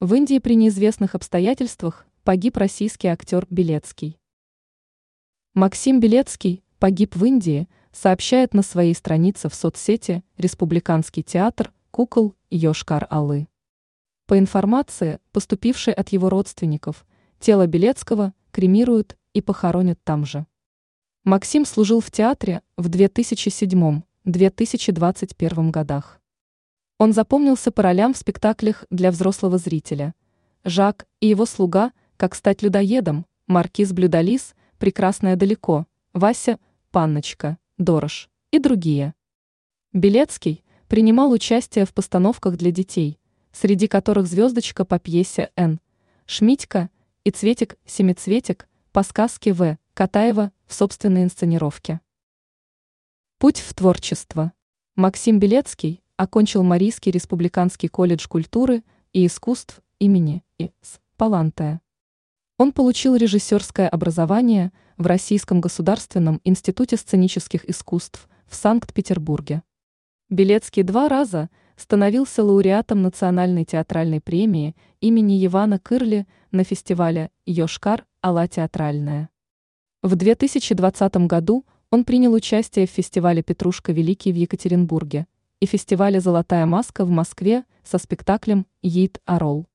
В Индии при неизвестных обстоятельствах погиб российский актер Белецкий. Максим Белецкий погиб в Индии, сообщает на своей странице в соцсети Республиканский театр кукол Йошкар-Аллы. По информации, поступившей от его родственников, тело Белецкого кремируют и похоронят там же. Максим служил в театре в 2007-2021 годах. Он запомнился по ролям в спектаклях для взрослого зрителя. Жак и его слуга «Как стать людоедом», «Маркиз Блюдолис», «Прекрасная далеко», «Вася», «Панночка», «Дорож» и другие. Белецкий принимал участие в постановках для детей, среди которых «Звездочка» по пьесе «Н», «Шмитька» и «Цветик-семицветик» по сказке В. Катаева в собственной инсценировке. Путь в творчество. Максим Белецкий окончил Марийский республиканский колледж культуры и искусств имени И.С. Палантая. Он получил режиссерское образование в Российском государственном институте сценических искусств в Санкт-Петербурге. Белецкий два раза становился лауреатом Национальной театральной премии имени Ивана Кырли на фестивале «Йошкар. Алла театральная». В 2020 году он принял участие в фестивале «Петрушка Великий» в Екатеринбурге – и фестивале «Золотая маска» в Москве со спектаклем «Йит Арол».